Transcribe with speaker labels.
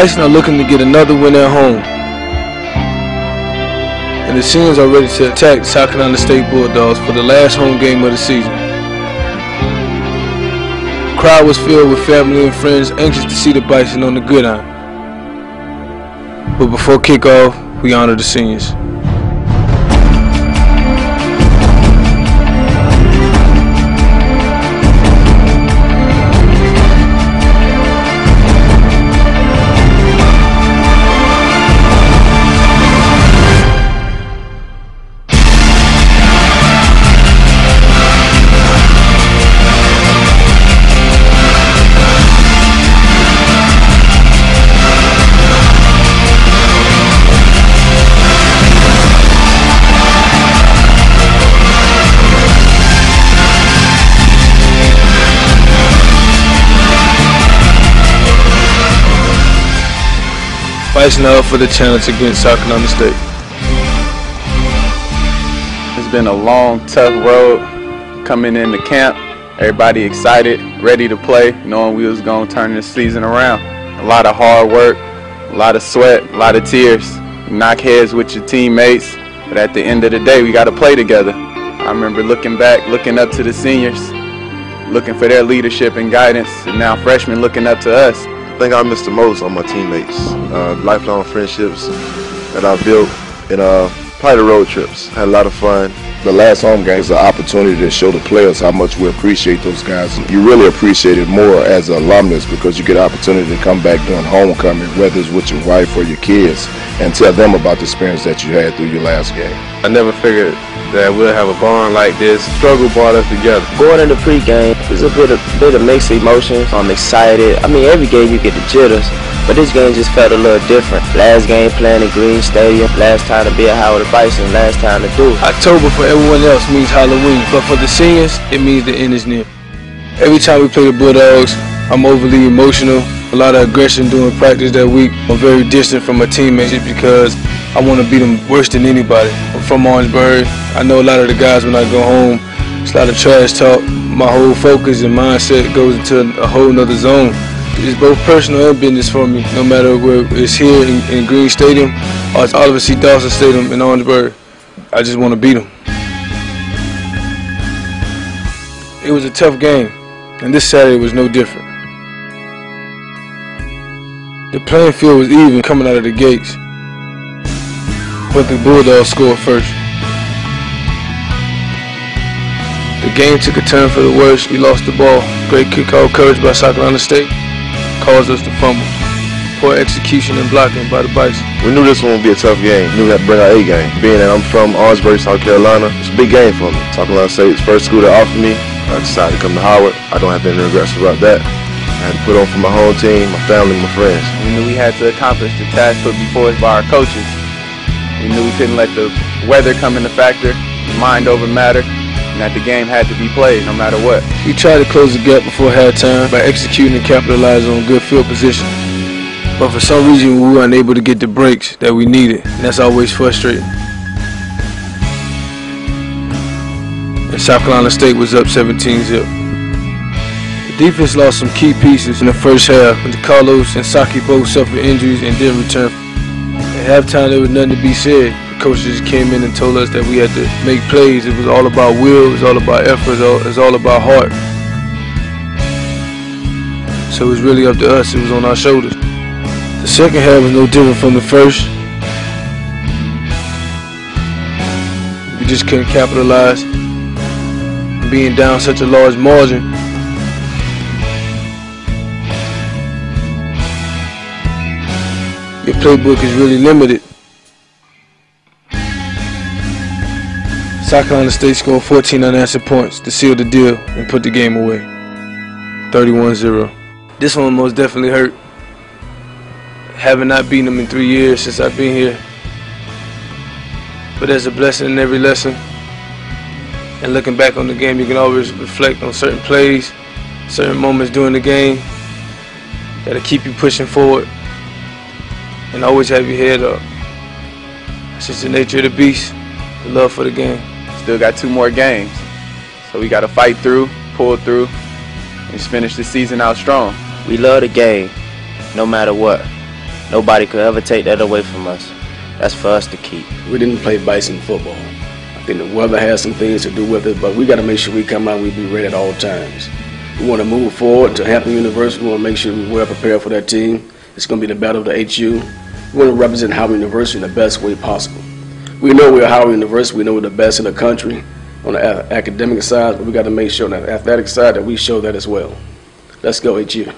Speaker 1: Bison are looking to get another win at home. And the Seniors are ready to attack South Carolina State Bulldogs for the last home game of the season. The crowd was filled with family and friends anxious to see the Bison on the gridiron. But before kickoff, we honor the Seniors. Bison up for the challenge against South Carolina State.
Speaker 2: It's been a long, tough road coming into camp. Everybody excited, ready to play, knowing we was going to turn this season around. A lot of hard work, a lot of sweat, a lot of tears. You knock heads with your teammates, but at the end of the day, we got to play together. I remember looking back, looking up to the seniors, looking for their leadership and guidance, and now freshmen looking up to us.
Speaker 3: I think I miss the most on my teammates. Uh, lifelong friendships that I built in uh, probably the road trips. Had a lot of fun.
Speaker 4: The last home game is an opportunity to show the players how much we appreciate those guys. You really appreciate it more as an alumnus because you get an opportunity to come back during homecoming, whether it's with your wife or your kids, and tell them about the experience that you had through your last game.
Speaker 5: I never figured that we'll have a bond like this. Struggle brought us together.
Speaker 6: Going into pregame, there's a bit of bit of mixed emotions. I'm excited. I mean, every game you get the jitters, but this game just felt a little different. Last game playing in Greene Stadium. Last time to be at Howard Bison. Last time to do.
Speaker 1: October for everyone else means Halloween, but for the seniors, it means the end is near. Every time we play the Bulldogs, I'm overly emotional. A lot of aggression during practice that week. I'm very distant from my teammates just because I want to beat them worse than anybody. I'm from Orangeburg. I know a lot of the guys when I go home. It's a lot of trash talk. My whole focus and mindset goes into a whole nother zone. It's both personal and business for me, no matter where it's here in, in Greene Stadium or it's Oliver C. Dawson Stadium in Orangeburg. I just want to beat them. It was a tough game, and this Saturday was no different. The playing field was even coming out of the gates, but the Bulldogs scored first. The game took a turn for the worse. We lost the ball. Great kickoff coverage by South Carolina State caused us to fumble. Poor execution and blocking by the Bison.
Speaker 3: We knew this one would be a tough game. Knew we had to bring our A game. Being that I'm from Orangeburg, South Carolina, it's a big game for me. South Carolina State's first school to offer me. I decided to come to Howard. I don't have any regrets about that. I had to put on for my whole team, my family, my friends.
Speaker 2: We knew we had to accomplish the task put before us by our coaches. We knew we couldn't let the weather come into factor, mind over matter, and that the game had to be played no matter what.
Speaker 1: We tried to close the gap before halftime by executing and capitalizing on good field position. But for some reason, we were unable to get the breaks that we needed, and that's always frustrating. And South Carolina State was up 17 zip. The defense lost some key pieces in the first half, and Carlos and Saki both suffered injuries and didn't return. At halftime, there was nothing to be said The coaches came in and told us that we had to make plays. It was all about will, it was all about effort, it was all about heart. So it was really up to us, it was on our shoulders. The second half was no different from the first. We just couldn't capitalize. Being down such a large margin, your playbook is really limited. South Carolina State scored 14 unanswered points to seal the deal and put the game away. 31-0. This one most definitely hurt. Having not beaten them in three years since I've been here. But there's a blessing in every lesson. And looking back on the game, you can always reflect on certain plays, certain moments during the game that'll keep you pushing forward and always have your head up. It's just the nature of the beast, the love for the game.
Speaker 2: Still got two more games. So we got to fight through, pull through, and just finish the season out strong.
Speaker 6: We love the game, no matter what. Nobody could ever take that away from us. That's for us to keep.
Speaker 7: We didn't play Bison football. I think the weather has some things to do with it, but we got to make sure we come out we be ready at all times. We want to move forward to Hampton University. We want to make sure we're well prepared for that team. It's going to be the battle of the HU. We want to represent Howard University in the best way possible. We know we're Howard University. We know we're the best in the country on the academic side, but we got to make sure on the athletic side that we show that as well. Let's go HU.